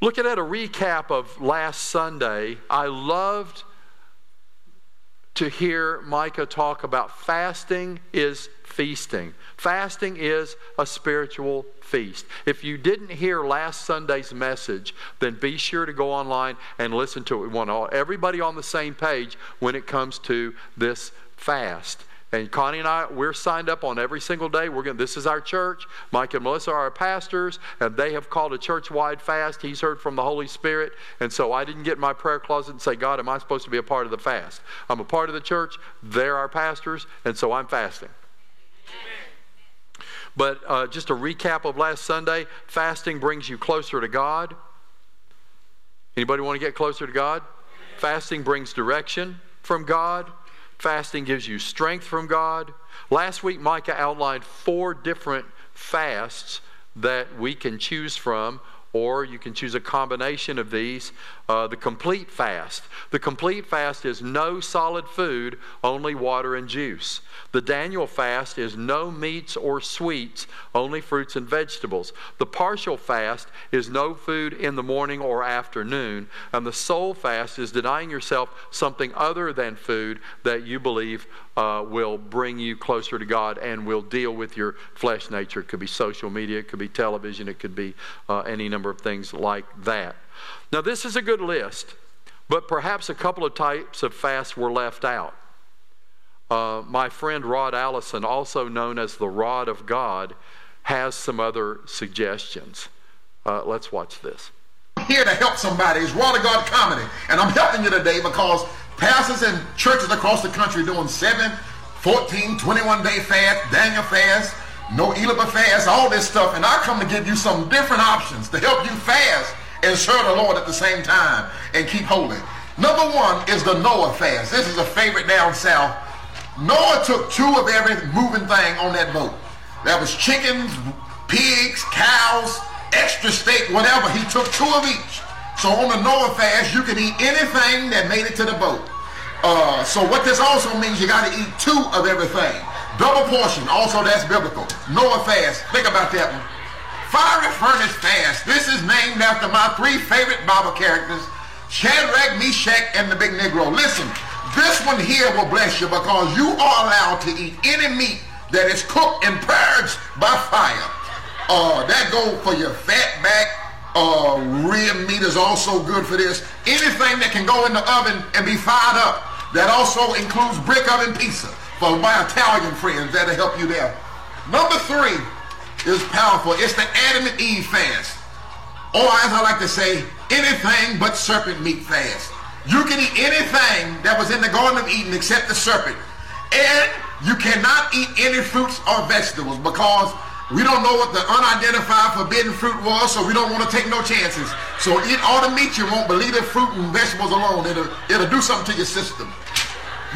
Looking at a recap of last Sunday, I loved to hear Micah talk about fasting is feasting. Fasting is a spiritual feast. If you didn't hear last Sunday's message, then be sure to go online and listen to it. We want all, everybody on the same page when it comes to this fast. And Connie and I, we're signed up on every single day. We're going. This is our church. Mike and Melissa are our pastors, and they have called a church-wide fast. He's heard from the Holy Spirit, and so I didn't get in my prayer closet and say, "God, am I supposed to be a part of the fast?" I'm a part of the church. They're our pastors, and so I'm fasting. But uh, just a recap of last Sunday: fasting brings you closer to God. Anybody want to get closer to God? Fasting brings direction from God. Fasting gives you strength from God. Last week, Micah outlined four different fasts that we can choose from or you can choose a combination of these. Uh, the complete fast. The complete fast is no solid food, only water and juice. The Daniel fast is no meats or sweets, only fruits and vegetables. The partial fast is no food in the morning or afternoon. And the soul fast is denying yourself something other than food that you believe uh, will bring you closer to God and will deal with your flesh nature. It could be social media, it could be television, it could be uh, any number of things like that. Now, this is a good list, but perhaps a couple of types of fasts were left out. Uh, my friend Rod Allison, also known as the Rod of God, has some other suggestions. Uh, let's watch this. Here to help somebody. It's Rod of God Comedy. And I'm helping you today because pastors and churches across the country doing 7, 14, 21 day fast, Daniel fast, no Elaba fast, all this stuff. And I come to give you some different options to help you fast and serve the Lord at the same time and keep holy. Number one is the Noah fast. This is a favorite down south Noah took two of every moving thing on that boat. That was chickens, pigs, cows, extra steak, whatever. He took two of each. So on the Noah fast, you can eat anything that made it to the boat. Uh, so what this also means, you got to eat two of everything. Double portion, also that's biblical. Noah fast, think about that one. Fiery furnace fast. This is named after my three favorite Bible characters, Shadrach, Meshach, and the big Negro. Listen, this one here will bless you because you are allowed to eat any meat that is cooked and purged by fire. Uh, that go for your fat back. Uh, rib meat is also good for this. Anything that can go in the oven and be fired up. That also includes brick oven pizza for my Italian friends. That'll help you there. Number three is powerful. It's the Adam and Eve fast. Or as I like to say, anything but serpent meat fast. You can eat anything that was in the Garden of Eden except the serpent. And you cannot eat any fruits or vegetables because we don't know what the unidentified forbidden fruit was, so we don't want to take no chances. So eat all the meat you want, but leave the fruit and vegetables alone. It'll, it'll do something to your system.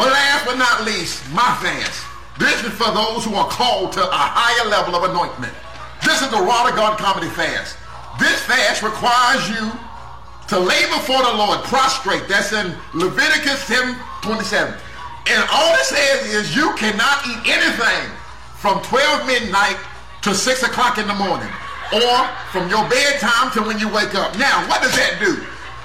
But last but not least, my fast. This is for those who are called to a higher level of anointment. This is the Rod of God Comedy Fast. This fast requires you to lay before the Lord prostrate. That's in Leviticus 10 27. And all it says is you cannot eat anything from 12 midnight to 6 o'clock in the morning or from your bedtime to when you wake up. Now, what does that do?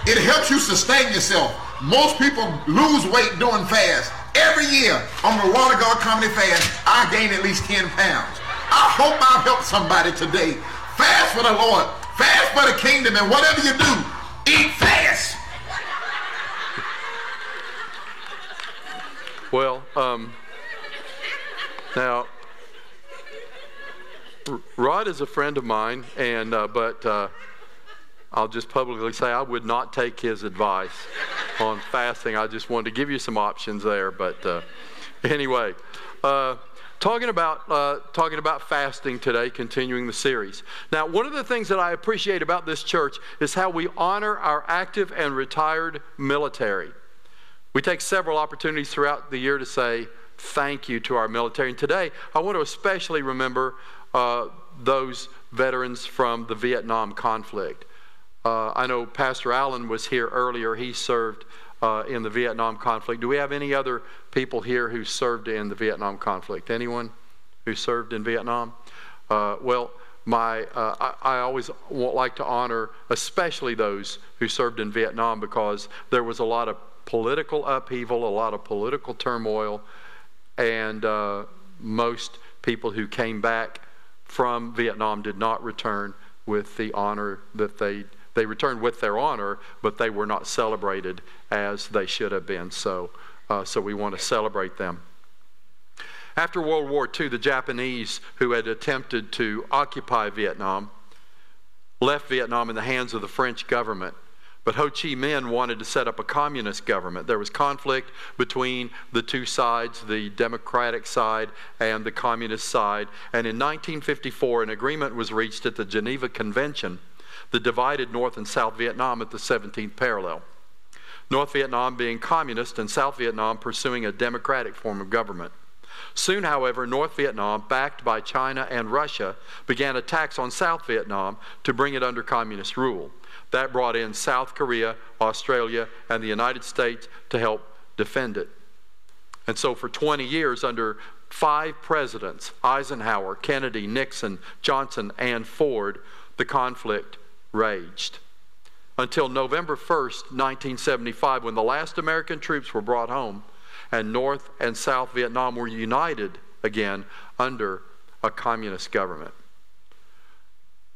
It helps you sustain yourself. Most people lose weight doing fast. Every year on the of God Comedy Fast, I gain at least 10 pounds. I hope I've helped somebody today. Fast for the Lord. Fast for the kingdom. And whatever you do, Eat fast. Well, um, now, Rod is a friend of mine, and uh, but uh, I'll just publicly say I would not take his advice on fasting. I just wanted to give you some options there, but uh, anyway. Uh, talking about uh, talking about fasting today continuing the series now one of the things that i appreciate about this church is how we honor our active and retired military we take several opportunities throughout the year to say thank you to our military and today i want to especially remember uh, those veterans from the vietnam conflict uh, i know pastor allen was here earlier he served uh, in the Vietnam conflict. Do we have any other people here who served in the Vietnam conflict? Anyone who served in Vietnam? Uh, well, my, uh, I, I, always like to honor, especially those who served in Vietnam, because there was a lot of political upheaval, a lot of political turmoil, and uh, most people who came back from Vietnam did not return with the honor that they they returned with their honor, but they were not celebrated as they should have been. So, uh, so we want to celebrate them. After World War II, the Japanese who had attempted to occupy Vietnam left Vietnam in the hands of the French government. But Ho Chi Minh wanted to set up a communist government. There was conflict between the two sides, the democratic side and the communist side. And in 1954, an agreement was reached at the Geneva Convention that divided North and South Vietnam at the 17th parallel. North Vietnam being communist and South Vietnam pursuing a democratic form of government. Soon, however, North Vietnam, backed by China and Russia, began attacks on South Vietnam to bring it under communist rule. That brought in South Korea, Australia, and the United States to help defend it. And so, for 20 years, under five presidents Eisenhower, Kennedy, Nixon, Johnson, and Ford the conflict raged. Until November 1st, 1975, when the last American troops were brought home and North and South Vietnam were united again under a communist government.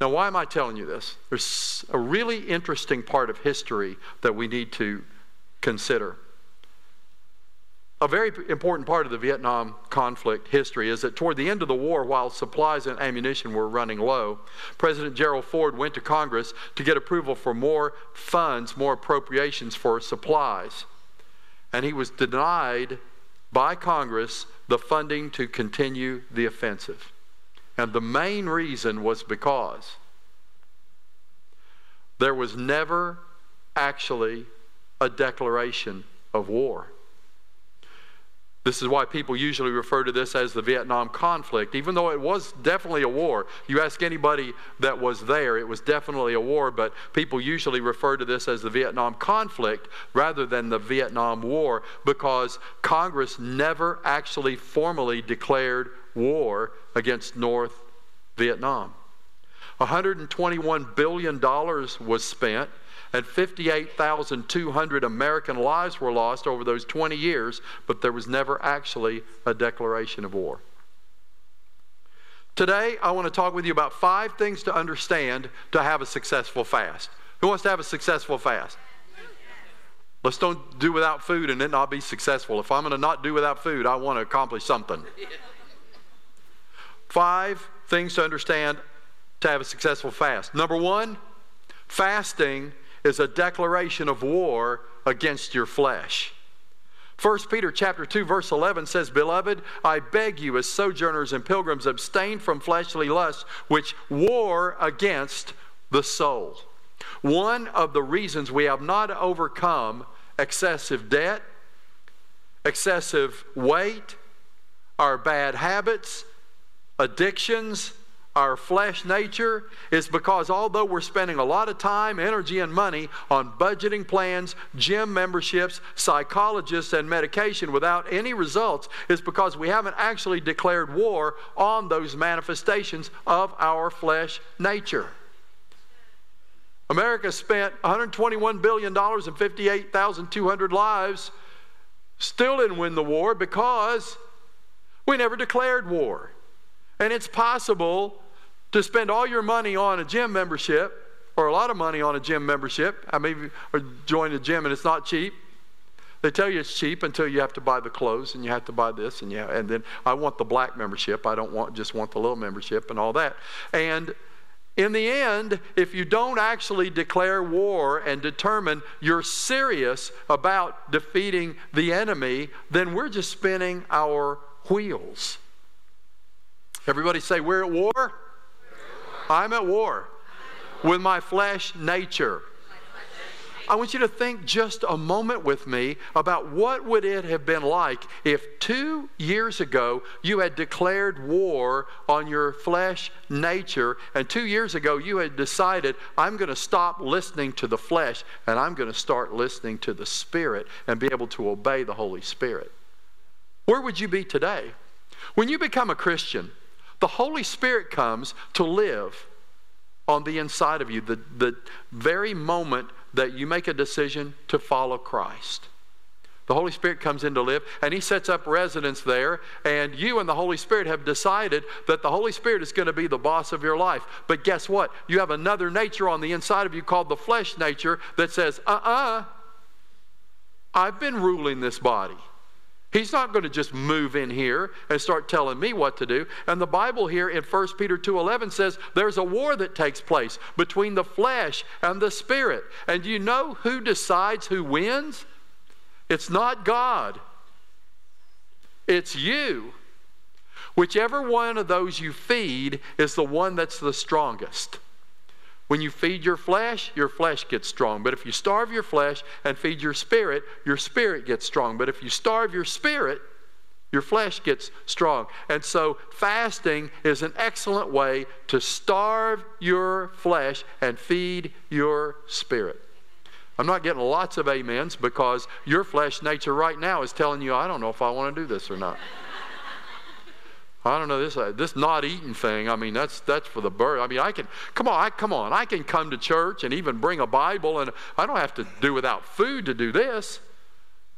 Now, why am I telling you this? There's a really interesting part of history that we need to consider. A very important part of the Vietnam conflict history is that toward the end of the war, while supplies and ammunition were running low, President Gerald Ford went to Congress to get approval for more funds, more appropriations for supplies. And he was denied by Congress the funding to continue the offensive. And the main reason was because there was never actually a declaration of war. This is why people usually refer to this as the Vietnam conflict, even though it was definitely a war. You ask anybody that was there, it was definitely a war, but people usually refer to this as the Vietnam conflict rather than the Vietnam War because Congress never actually formally declared war against North Vietnam. $121 billion was spent and 58,200 American lives were lost over those 20 years, but there was never actually a declaration of war. Today, I want to talk with you about five things to understand to have a successful fast. Who wants to have a successful fast? Let's don't do without food and then not be successful. If I'm going to not do without food, I want to accomplish something. Five things to understand to have a successful fast. Number one, fasting is a declaration of war against your flesh. 1 Peter chapter 2 verse 11 says, "Beloved, I beg you as sojourners and pilgrims abstain from fleshly lusts which war against the soul." One of the reasons we have not overcome excessive debt, excessive weight, our bad habits, addictions, our flesh nature is because although we're spending a lot of time, energy, and money on budgeting plans, gym memberships, psychologists, and medication without any results, is because we haven't actually declared war on those manifestations of our flesh nature. America spent $121 billion and 58,200 lives, still didn't win the war because we never declared war. And it's possible to spend all your money on a gym membership or a lot of money on a gym membership. I mean, or join a gym and it's not cheap. They tell you it's cheap until you have to buy the clothes and you have to buy this and yeah, and then I want the black membership. I don't want just want the little membership and all that. And in the end, if you don't actually declare war and determine you're serious about defeating the enemy, then we're just spinning our wheels. Everybody say, We're at war. I'm at war with my flesh nature. I want you to think just a moment with me about what would it have been like if 2 years ago you had declared war on your flesh nature and 2 years ago you had decided I'm going to stop listening to the flesh and I'm going to start listening to the spirit and be able to obey the Holy Spirit. Where would you be today? When you become a Christian, The Holy Spirit comes to live on the inside of you the, the very moment that you make a decision to follow Christ. The Holy Spirit comes in to live, and He sets up residence there, and you and the Holy Spirit have decided that the Holy Spirit is going to be the boss of your life. But guess what? You have another nature on the inside of you called the flesh nature that says, uh uh-uh, uh, I've been ruling this body. He's not going to just move in here and start telling me what to do. And the Bible here in 1 Peter 2:11 says there's a war that takes place between the flesh and the spirit. And you know who decides who wins? It's not God. It's you. Whichever one of those you feed is the one that's the strongest. When you feed your flesh, your flesh gets strong. But if you starve your flesh and feed your spirit, your spirit gets strong. But if you starve your spirit, your flesh gets strong. And so, fasting is an excellent way to starve your flesh and feed your spirit. I'm not getting lots of amens because your flesh nature right now is telling you, I don't know if I want to do this or not. I don't know this uh, this not eating thing. I mean, that's that's for the bird. I mean, I can come on, I come on. I can come to church and even bring a Bible, and I don't have to do without food to do this.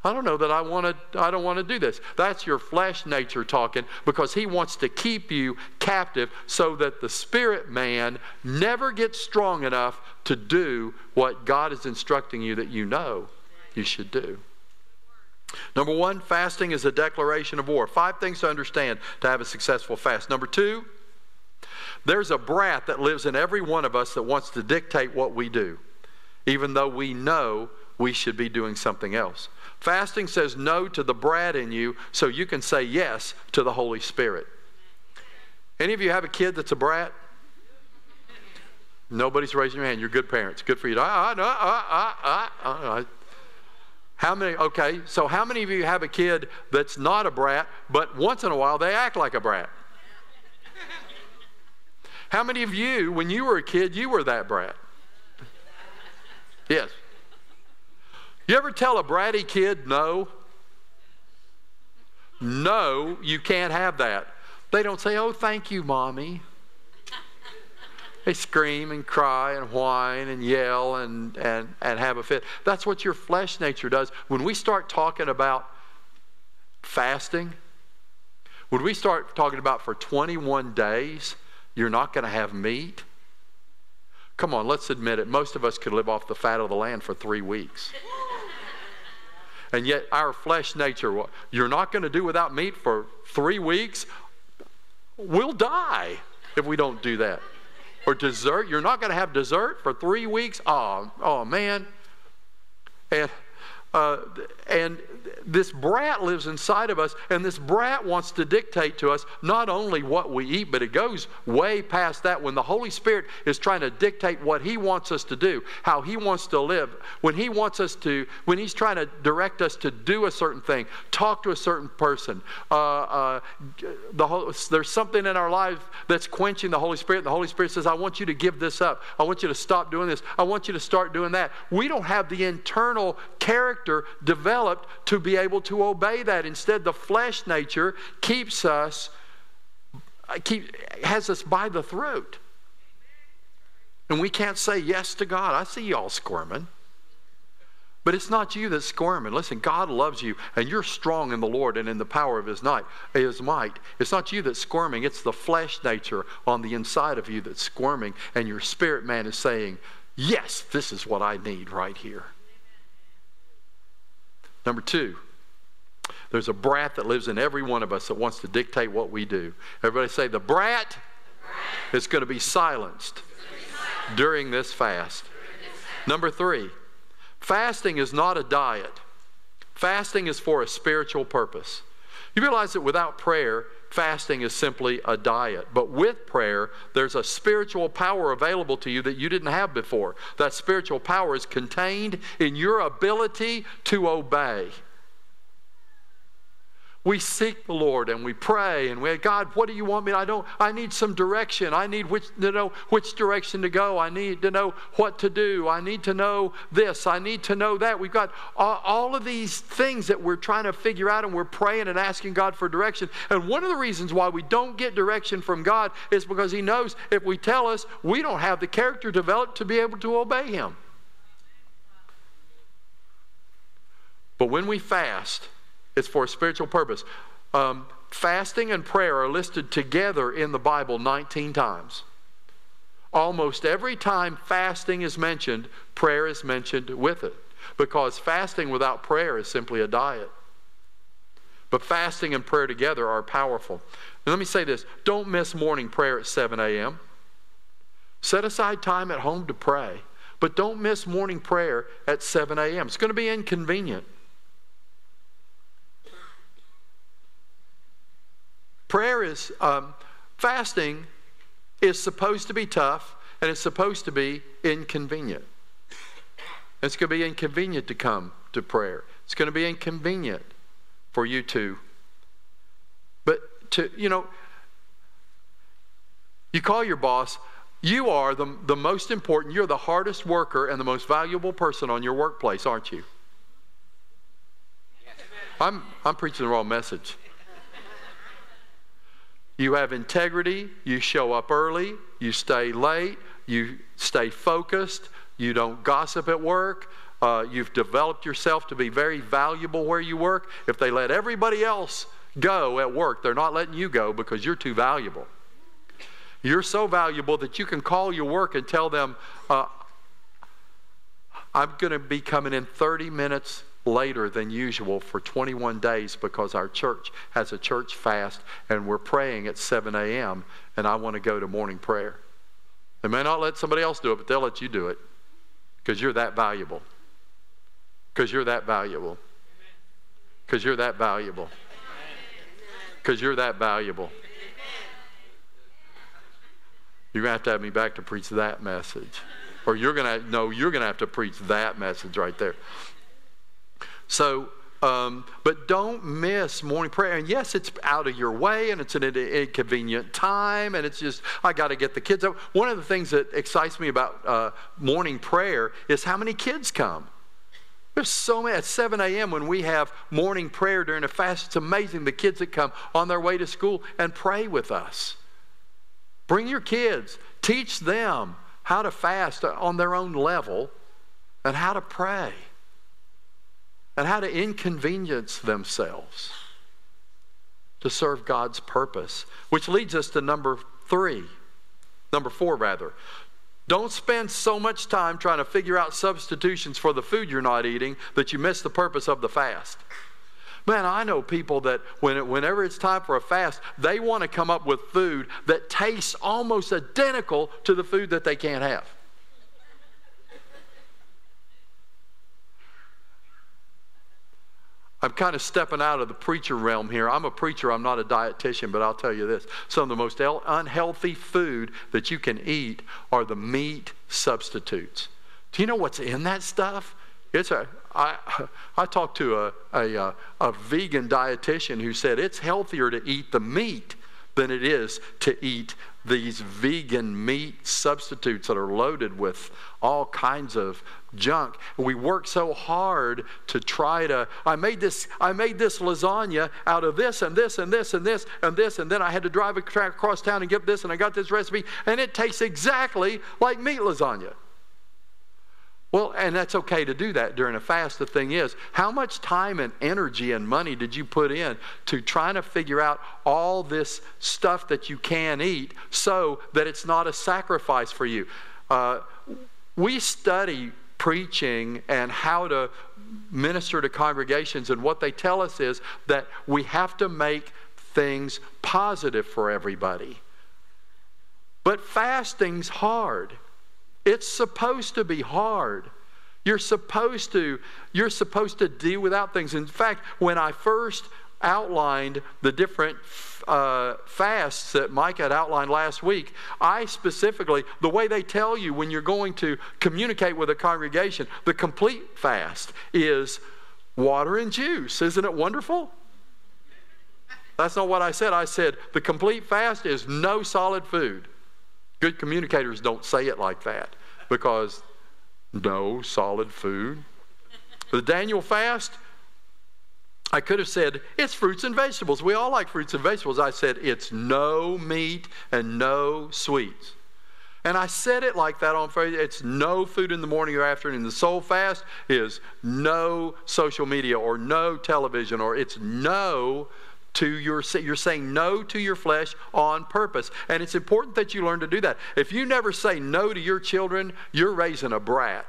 I don't know that I want to. I don't want to do this. That's your flesh nature talking because he wants to keep you captive so that the spirit man never gets strong enough to do what God is instructing you that you know you should do. Number one, fasting is a declaration of war. Five things to understand to have a successful fast. Number two, there's a brat that lives in every one of us that wants to dictate what we do, even though we know we should be doing something else. Fasting says no to the brat in you so you can say yes to the Holy Spirit. Any of you have a kid that's a brat? Nobody's raising your hand. You're good parents. Good for you. I, I, I, how many, okay, so how many of you have a kid that's not a brat, but once in a while they act like a brat? How many of you, when you were a kid, you were that brat? Yes. You ever tell a bratty kid no? No, you can't have that. They don't say, oh, thank you, mommy. They scream and cry and whine and yell and, and, and have a fit. That's what your flesh nature does. When we start talking about fasting, when we start talking about for 21 days, you're not going to have meat. Come on, let's admit it. Most of us could live off the fat of the land for three weeks. and yet, our flesh nature, you're not going to do without meat for three weeks. We'll die if we don't do that or dessert. You're not going to have dessert for three weeks. Oh, oh man. And uh, and this brat lives inside of us, and this brat wants to dictate to us not only what we eat, but it goes way past that. When the Holy Spirit is trying to dictate what He wants us to do, how He wants to live, when He wants us to, when He's trying to direct us to do a certain thing, talk to a certain person, uh, uh, the whole, there's something in our life that's quenching the Holy Spirit. The Holy Spirit says, I want you to give this up. I want you to stop doing this. I want you to start doing that. We don't have the internal character character developed to be able to obey that. Instead, the flesh nature keeps us, uh, keep, has us by the throat. And we can't say yes to God. I see y'all squirming. But it's not you that's squirming. Listen, God loves you, and you're strong in the Lord and in the power of His, night, His might. It's not you that's squirming. It's the flesh nature on the inside of you that's squirming, and your spirit man is saying, Yes, this is what I need right here. Number two, there's a brat that lives in every one of us that wants to dictate what we do. Everybody say, the brat, the brat. is going to be silenced, during this fast. Number three, fasting is not a diet, fasting is for a spiritual purpose. You realize that without prayer, fasting is simply a diet. But with prayer, there's a spiritual power available to you that you didn't have before. That spiritual power is contained in your ability to obey. We seek the Lord and we pray and we God, what do you want me? I don't. I need some direction. I need which to know which direction to go. I need to know what to do. I need to know this. I need to know that. We've got all, all of these things that we're trying to figure out and we're praying and asking God for direction. And one of the reasons why we don't get direction from God is because He knows if we tell us we don't have the character developed to be able to obey Him. But when we fast, it's for a spiritual purpose. Um, fasting and prayer are listed together in the Bible 19 times. Almost every time fasting is mentioned, prayer is mentioned with it. Because fasting without prayer is simply a diet. But fasting and prayer together are powerful. And let me say this don't miss morning prayer at 7 a.m. Set aside time at home to pray, but don't miss morning prayer at 7 a.m. It's going to be inconvenient. Prayer is, um, fasting is supposed to be tough and it's supposed to be inconvenient. It's going to be inconvenient to come to prayer. It's going to be inconvenient for you to. But to, you know, you call your boss, you are the, the most important, you're the hardest worker and the most valuable person on your workplace, aren't you? I'm, I'm preaching the wrong message. You have integrity, you show up early, you stay late, you stay focused, you don't gossip at work. Uh, you've developed yourself to be very valuable where you work. If they let everybody else go at work, they're not letting you go because you're too valuable. You're so valuable that you can call your work and tell them, uh, I'm going to be coming in 30 minutes later than usual for 21 days because our church has a church fast and we're praying at 7 a.m. and I want to go to morning prayer. They may not let somebody else do it, but they'll let you do it because you're that valuable. Because you're that valuable. Because you're that valuable. Because you're that valuable. You're going to have to have me back to preach that message. Or you're going to, no, you're going to have to preach that message right there. So, um, but don't miss morning prayer. And yes, it's out of your way and it's an inconvenient time and it's just, I got to get the kids up. One of the things that excites me about uh, morning prayer is how many kids come. There's so many. At 7 a.m., when we have morning prayer during a fast, it's amazing the kids that come on their way to school and pray with us. Bring your kids, teach them how to fast on their own level and how to pray and how to inconvenience themselves to serve God's purpose. Which leads us to number three, number four, rather. Don't spend so much time trying to figure out substitutions for the food you're not eating that you miss the purpose of the fast. Man, I know people that when whenever it's time for a fast, they want to come up with food that tastes almost identical to the food that they can't have. I'm kind of stepping out of the preacher realm here. I'm a preacher, I'm not a dietitian, but I'll tell you this. Some of the most unhealthy food that you can eat are the meat substitutes. Do you know what's in that stuff? It's a, I, I talked to a, a, uh, a vegan dietitian who said it's healthier to eat the meat than it is to eat these vegan meat substitutes that are loaded with all kinds of junk. We work so hard to try to I made this I made this lasagna out of this and this and this and this and this and then I had to drive across town and get this and I got this recipe and it tastes exactly like meat lasagna. Well, and that's okay to do that during a fast. The thing is, how much time and energy and money did you put in to trying to figure out all this stuff that you can eat so that it's not a sacrifice for you? Uh, we study preaching and how to minister to congregations, and what they tell us is that we have to make things positive for everybody. But fasting's hard. It's supposed to be hard. You're supposed to you're supposed to deal without things. In fact, when I first outlined the different uh, fasts that Mike had outlined last week, I specifically, the way they tell you when you're going to communicate with a congregation, the complete fast is water and juice. Isn't it wonderful? That's not what I said. I said the complete fast is no solid food. Good communicators don't say it like that because no solid food. The Daniel fast, I could have said it's fruits and vegetables. We all like fruits and vegetables. I said it's no meat and no sweets. And I said it like that on Friday. It's no food in the morning or afternoon. The soul fast is no social media or no television or it's no to your you're saying no to your flesh on purpose and it's important that you learn to do that if you never say no to your children you're raising a brat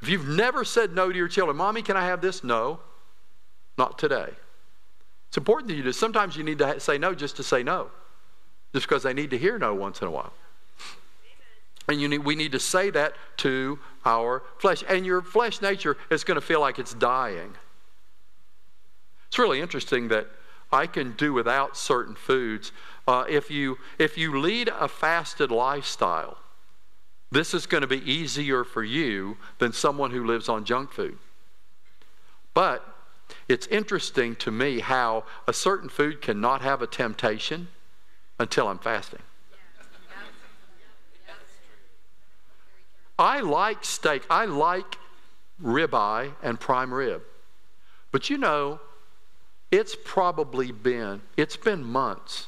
if you've never said no to your children mommy can i have this no not today it's important that you do sometimes you need to say no just to say no just because they need to hear no once in a while. And need, we need to say that to our flesh. And your flesh nature is going to feel like it's dying. It's really interesting that I can do without certain foods. Uh, if, you, if you lead a fasted lifestyle, this is going to be easier for you than someone who lives on junk food. But it's interesting to me how a certain food cannot have a temptation until I'm fasting. I like steak. I like ribeye and prime rib. But you know, it's probably been, it's been months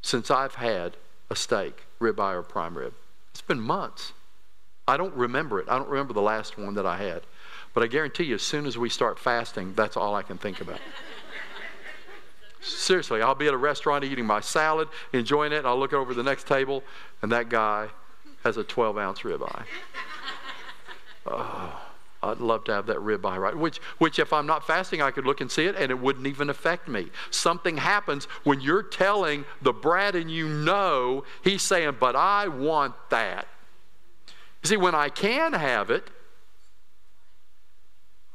since I've had a steak, ribeye or prime rib. It's been months. I don't remember it. I don't remember the last one that I had. But I guarantee you, as soon as we start fasting, that's all I can think about. Seriously, I'll be at a restaurant eating my salad, enjoying it, I'll look over the next table, and that guy has a 12 ounce ribeye. Oh, I'd love to have that ribeye right. Which, which, if I'm not fasting, I could look and see it, and it wouldn't even affect me. Something happens when you're telling the Brad, and you know, he's saying, But I want that. You see, when I can have it,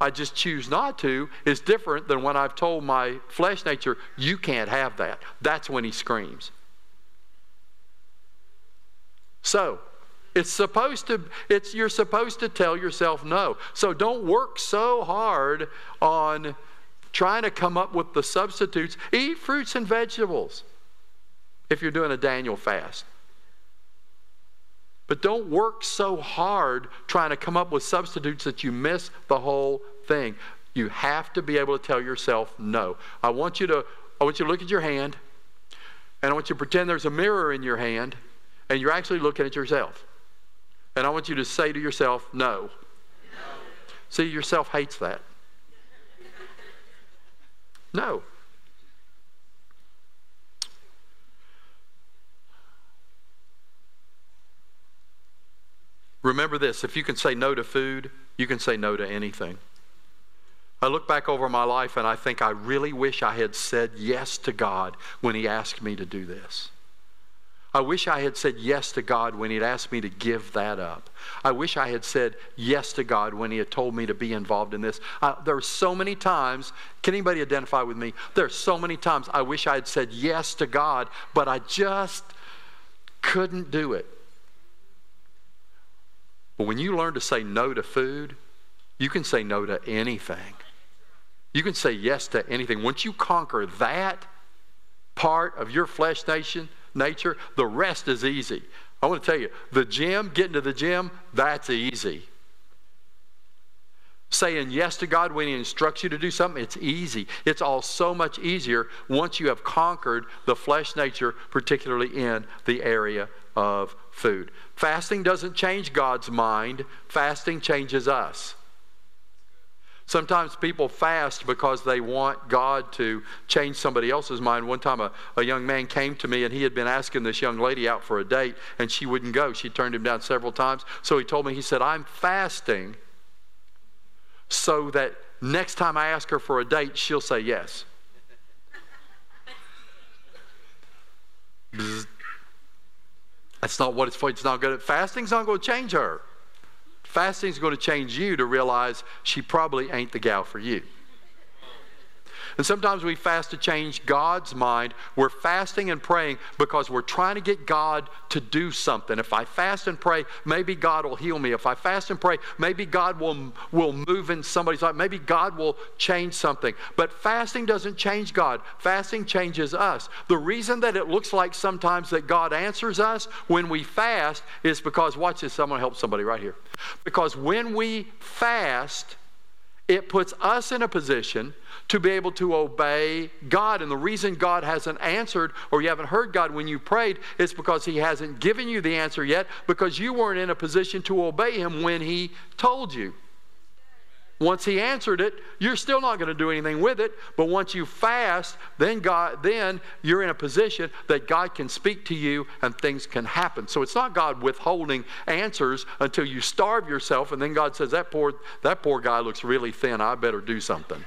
I just choose not to is different than when I've told my flesh nature, you can't have that. That's when he screams. So, it's supposed to it's you're supposed to tell yourself no. So don't work so hard on trying to come up with the substitutes. Eat fruits and vegetables if you're doing a Daniel fast. But don't work so hard trying to come up with substitutes that you miss the whole thing. You have to be able to tell yourself no. I want you to I want you to look at your hand and I want you to pretend there's a mirror in your hand and you're actually looking at yourself. And I want you to say to yourself, no. no. See, yourself hates that. No. Remember this if you can say no to food, you can say no to anything. I look back over my life and I think I really wish I had said yes to God when He asked me to do this. I wish I had said yes to God when He'd asked me to give that up. I wish I had said yes to God when He had told me to be involved in this. Uh, there are so many times, can anybody identify with me? There are so many times I wish I had said yes to God, but I just couldn't do it. But when you learn to say no to food, you can say no to anything. You can say yes to anything. Once you conquer that part of your flesh nation, nature, the rest is easy. I want to tell you, the gym, getting to the gym, that's easy. Saying yes to God when He instructs you to do something, it's easy. It's all so much easier once you have conquered the flesh nature, particularly in the area of food. Fasting doesn't change God's mind, fasting changes us. Sometimes people fast because they want God to change somebody else's mind. One time, a, a young man came to me and he had been asking this young lady out for a date and she wouldn't go. She turned him down several times. So he told me, he said, I'm fasting so that next time I ask her for a date, she'll say yes. That's not what it's for. It's not good. Fasting's not going to change her. Fasting is going to change you to realize she probably ain't the gal for you. And sometimes we fast to change God's mind. We're fasting and praying because we're trying to get God to do something. If I fast and pray, maybe God will heal me. If I fast and pray, maybe God will, will move in somebody's life. Maybe God will change something. But fasting doesn't change God, fasting changes us. The reason that it looks like sometimes that God answers us when we fast is because, watch this, I'm going to help somebody right here. Because when we fast, it puts us in a position to be able to obey God. And the reason God hasn't answered or you haven't heard God when you prayed is because He hasn't given you the answer yet because you weren't in a position to obey Him when He told you. Once he answered it, you're still not going to do anything with it. But once you fast, then God, then you're in a position that God can speak to you and things can happen. So it's not God withholding answers until you starve yourself, and then God says, That poor, that poor guy looks really thin. I better do something.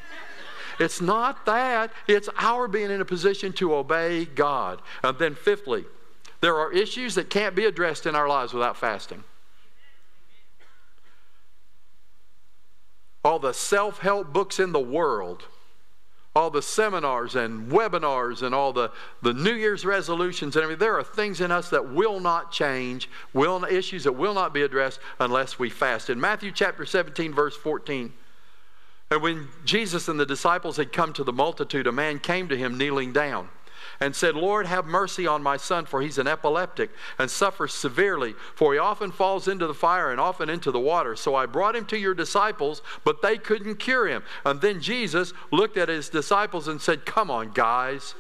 It's not that. It's our being in a position to obey God. And then fifthly, there are issues that can't be addressed in our lives without fasting. all the self help books in the world, all the seminars and webinars and all the, the New Year's resolutions and everything. There are things in us that will not change, will issues that will not be addressed unless we fast. In Matthew chapter 17, verse 14, and when Jesus and the disciples had come to the multitude, a man came to him kneeling down and said, Lord, have mercy on my son, for he's an epileptic and suffers severely, for he often falls into the fire and often into the water. So I brought him to your disciples, but they couldn't cure him. And then Jesus looked at his disciples and said, Come on, guys.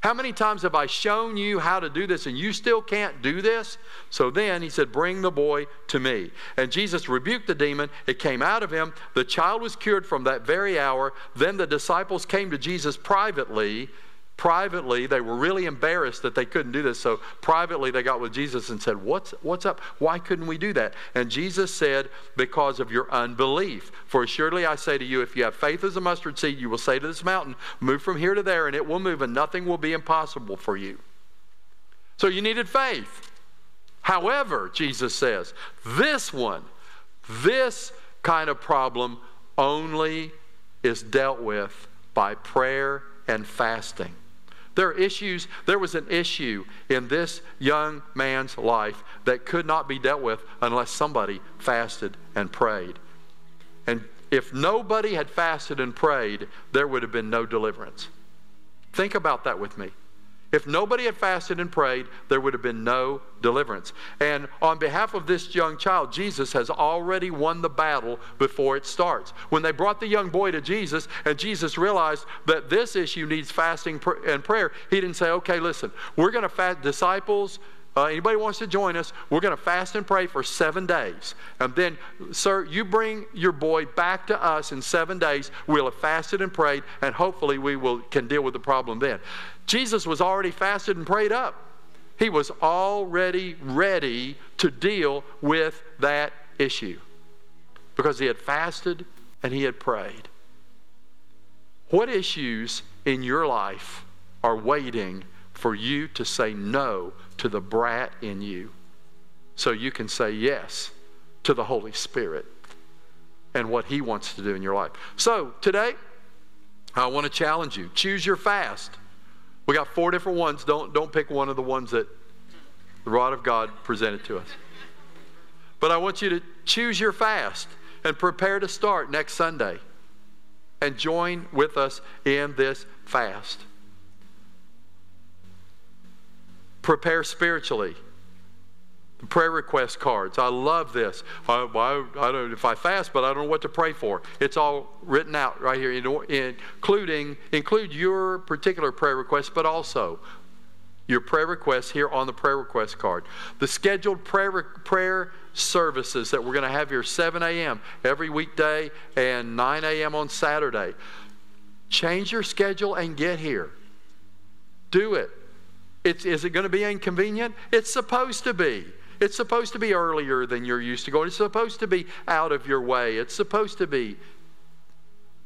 How many times have I shown you how to do this and you still can't do this? So then he said, Bring the boy to me. And Jesus rebuked the demon. It came out of him. The child was cured from that very hour. Then the disciples came to Jesus privately privately they were really embarrassed that they couldn't do this. So privately they got with jesus and said what's, what's up? Why couldn't we do that? And jesus said because of your unbelief. For assuredly i say to you if you have faith as a mustard seed you will say to this mountain move from here to there and it will move and nothing will be impossible for you so you needed faith. However jesus says this one this kind of problem only is dealt with by prayer and fasting there are issues, there was an issue in this young man's life that could not be dealt with unless somebody fasted and prayed. And if nobody had fasted and prayed, there would have been no deliverance. Think about that with me. If nobody had fasted and prayed, there would have been no deliverance. And on behalf of this young child, Jesus has already won the battle before it starts. When they brought the young boy to Jesus and Jesus realized that this issue needs fasting and prayer, he didn't say, okay, listen, we're going to fast disciples. Uh, anybody wants to join us, we're going to fast and pray for seven days. And then, sir, you bring your boy back to us in seven days. We'll have fasted and prayed, and hopefully we will can deal with the problem then. Jesus was already fasted and prayed up. He was already ready to deal with that issue because he had fasted and he had prayed. What issues in your life are waiting for you to say no to the brat in you so you can say yes to the Holy Spirit and what he wants to do in your life? So, today, I want to challenge you choose your fast. We got four different ones. Don't, don't pick one of the ones that the rod of God presented to us. But I want you to choose your fast and prepare to start next Sunday and join with us in this fast. Prepare spiritually prayer request cards. I love this. I, I, I, don't if I fast, but I don't know what to pray for. It's all written out right here, including include your particular prayer request, but also your prayer requests here on the prayer request card. The scheduled prayer prayer services that we're going to have here 7 a.m. every weekday and 9 a.m. on Saturday. Change your schedule and get here. Do it. It's, is it going to be inconvenient? It's supposed to be. It's supposed to be earlier than you're used to going. It's supposed to be out of your way. It's supposed to be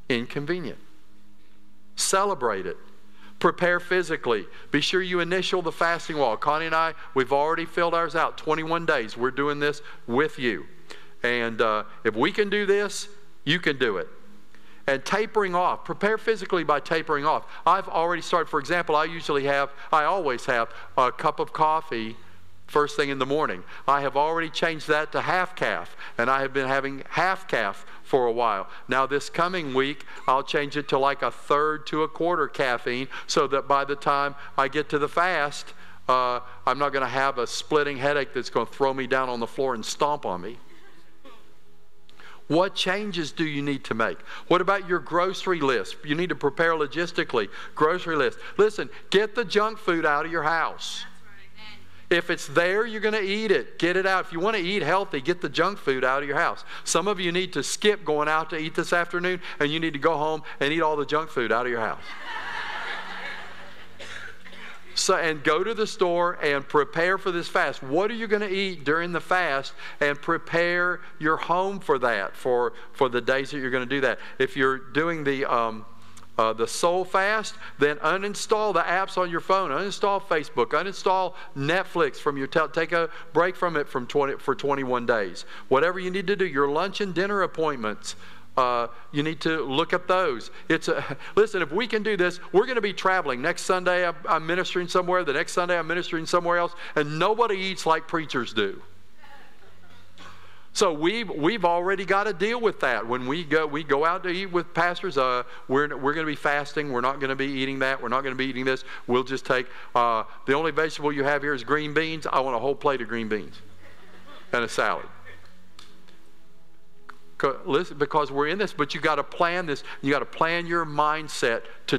inconvenient. Celebrate it. Prepare physically. Be sure you initial the fasting wall. Connie and I, we've already filled ours out 21 days. We're doing this with you. And uh, if we can do this, you can do it. And tapering off. Prepare physically by tapering off. I've already started. For example, I usually have, I always have a cup of coffee first thing in the morning. I have already changed that to half caf, and I have been having half caf for a while. Now, this coming week, I'll change it to like a third to a quarter caffeine so that by the time I get to the fast, uh, I'm not going to have a splitting headache that's going to throw me down on the floor and stomp on me. What changes do you need to make? What about your grocery list? You need to prepare logistically. Grocery list. Listen, get the junk food out of your house. If it's there, you're going to eat it. Get it out. If you want to eat healthy, get the junk food out of your house. Some of you need to skip going out to eat this afternoon, and you need to go home and eat all the junk food out of your house. So, and go to the store and prepare for this fast. What are you going to eat during the fast? And prepare your home for that, for, for the days that you're going to do that. If you're doing the, um, uh, the soul fast, then uninstall the apps on your phone. Uninstall Facebook. Uninstall Netflix from your tel- take a break from it from 20, for 21 days. Whatever you need to do, your lunch and dinner appointments. Uh, you need to look at those. It's a, listen. If we can do this, we're going to be traveling. Next Sunday, I'm, I'm ministering somewhere. The next Sunday, I'm ministering somewhere else, and nobody eats like preachers do. So we've, we've already got to deal with that. When we go, we go out to eat with pastors, uh, we're, we're going to be fasting. We're not going to be eating that. We're not going to be eating this. We'll just take, uh, the only vegetable you have here is green beans. I want a whole plate of green beans and a salad. Because we're in this, but you got to plan this. You got to plan your mindset to